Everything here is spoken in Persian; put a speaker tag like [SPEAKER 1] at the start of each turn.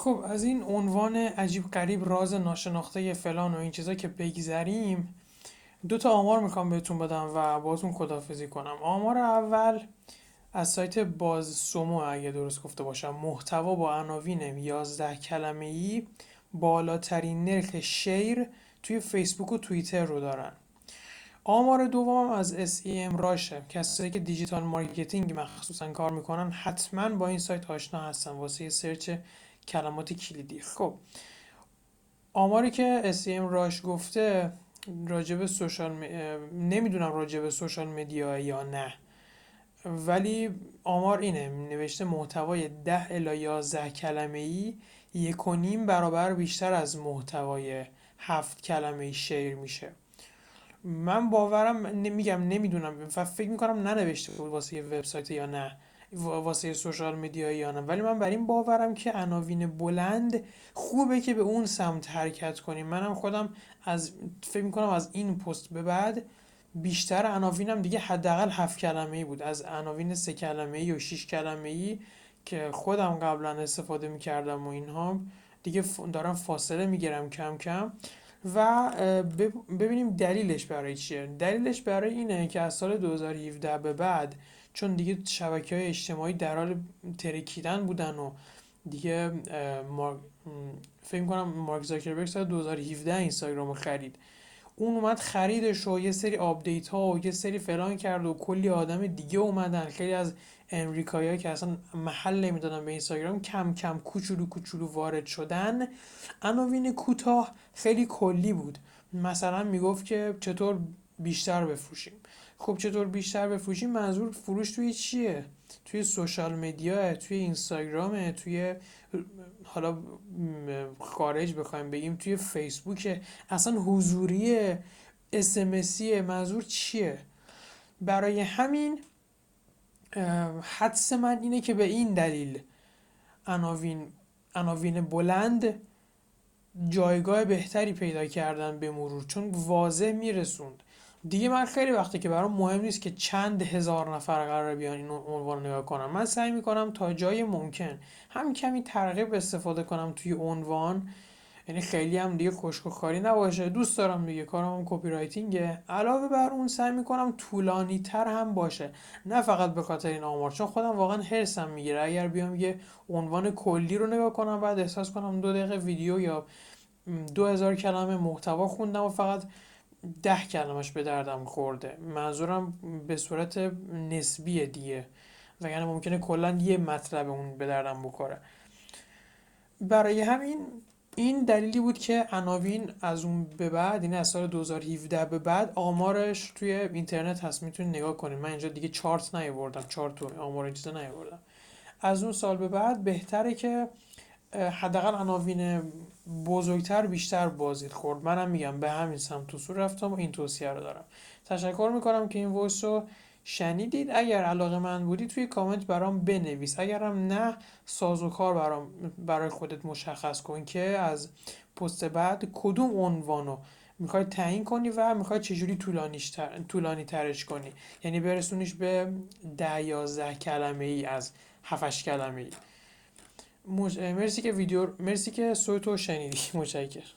[SPEAKER 1] خب از این عنوان عجیب قریب راز ناشناخته فلان و این چیزا که بگذریم دو تا آمار می‌خوام بهتون بدم و باتون خدافزی کنم. آمار اول از سایت BuzzSumo اگه درست گفته باشم محتوا با عناوین 11 کلمه ای بالاترین نرخ share توی فیسبوک و توییتر رو دارن. آمار دوم از SEMrush ه. کسایی که digital marketing مخصوصا کار می‌کنن حتما با این سایت آشنا هستن. واسه search کلمات کلیدی. خب آماری که SEM راش گفته راجب سوشال م... نمی‌دونم راجب سوشال مدیا یا نه ولی آمار اینه نوشته محتوای 10 الی 11 کلمه ای یک برابر بیشتر از محتوای هفت کلمه ای شیر میشه. من باورم نمیگم نمی‌دونم فکر می‌کنم ننوشته بود واسه وبسایت یا نه. واسه سوشال میدیا یا نه ولی من بر این باورم که عناوین بلند خوبه که به اون سمت حرکت کنیم. منم خودم از فکر می‌کنم از این پست به بعد بیشتر عناوینم دیگه حداقل هفت کلمه ای بود. از عناوین سه کلمه ای و شش کلمه ای که خودم قبلا استفاده می‌کردم و اینها دیگه دارم فاصله می‌گیرم کم کم. و ببینیم دلیلش برای چیه. دلیلش برای اینه که از سال 2017 به بعد چون دیگه شبکه های اجتماعی در حال ترکیدن بودن و دیگه فکر کنم مارک زاکربرگ سال 2017 اینستاگرام خرید. اون اومد خریدش و یه سری update ها و یه سری فلان کرد و کلی آدم دیگه اومدن. خیلی از امریکایی که اصلا محل نمی‌دادن به اینستاگرام کم کم کوچولو کوچولو وارد شدن. عناوین کوتاه خیلی کلی بود. مثلا می‌گفت که چطور بیشتر بفروشیم. خب چطور بیشتر بفروشیم منظور فروش توی چیه؟ توی سوشال مدیا توی اینستاگرام توی حالا خارج بخوایم بگیم توی فیسبوک. اصلا حضوری اسمسی منظور چیه؟ برای همین حدس من اینه که به این دلیل عناوین عناوین بلند جایگاه بهتری پیدا کردن به مرور چون واضح میرسوند. دیگه من خیلی وقتی که برام مهم نیست که چند هزار نفر قرار بیان این عنوان نگاه کنم. من سعی می‌کنم تا جای ممکن هم کمی ترغیب استفاده کنم توی عنوان. یعنی خیلی هم دیگه خشکوخاری نباشه. دوست دارم دیگه کارم هم کپی رایتینگه علاوه بر اون سعی می‌کنم طولانی تر هم باشه. نه فقط به خاطر این آمار چون خودم واقعا هرسم می‌گیره. اگر بیام یه عنوان کلی رو نگاه کنم بعد احساس کنم دو دقیقه ویدیو یا دو هزار کلمه محتوا خوندم و فقط ده کلمش به دردم خورده. منظورم به صورت نسبی دیگه. و یعنی ممکنه کلا یه مطلب اون به دردم بخوره. برای همین این دلیلی بود که عناوین از اون به بعد این یعنی از سال 2017 به بعد آمارش توی اینترنت هست. می‌تونید نگاه کنید. من اینجا دیگه چارت نیاوردم. چارت و آمار این چیزا نیاوردم. از اون سال به بعد بهتره که حداقل عناوین بزرگتر بیشتر بازدید خورد. منم میگم به همین سمت و سو رفتم و این توصیه رو دارم. تشکر می‌کنم که این voice رو شنیدید. اگر علاقه‌مند بودی توی کامنت برام بنویس. اگرم نه ساز و کار برام برای خودت مشخص کن که از پست بعد کدوم عنوانو می‌خوای تعیین کنی و می‌خوای چجوری طولانی ترش کنی. یعنی برسونیش به ده یازده کلمه ای از هفتش کلمه ای مرسی که ویدیو مرسی که صوتو شنیدی متشکرم.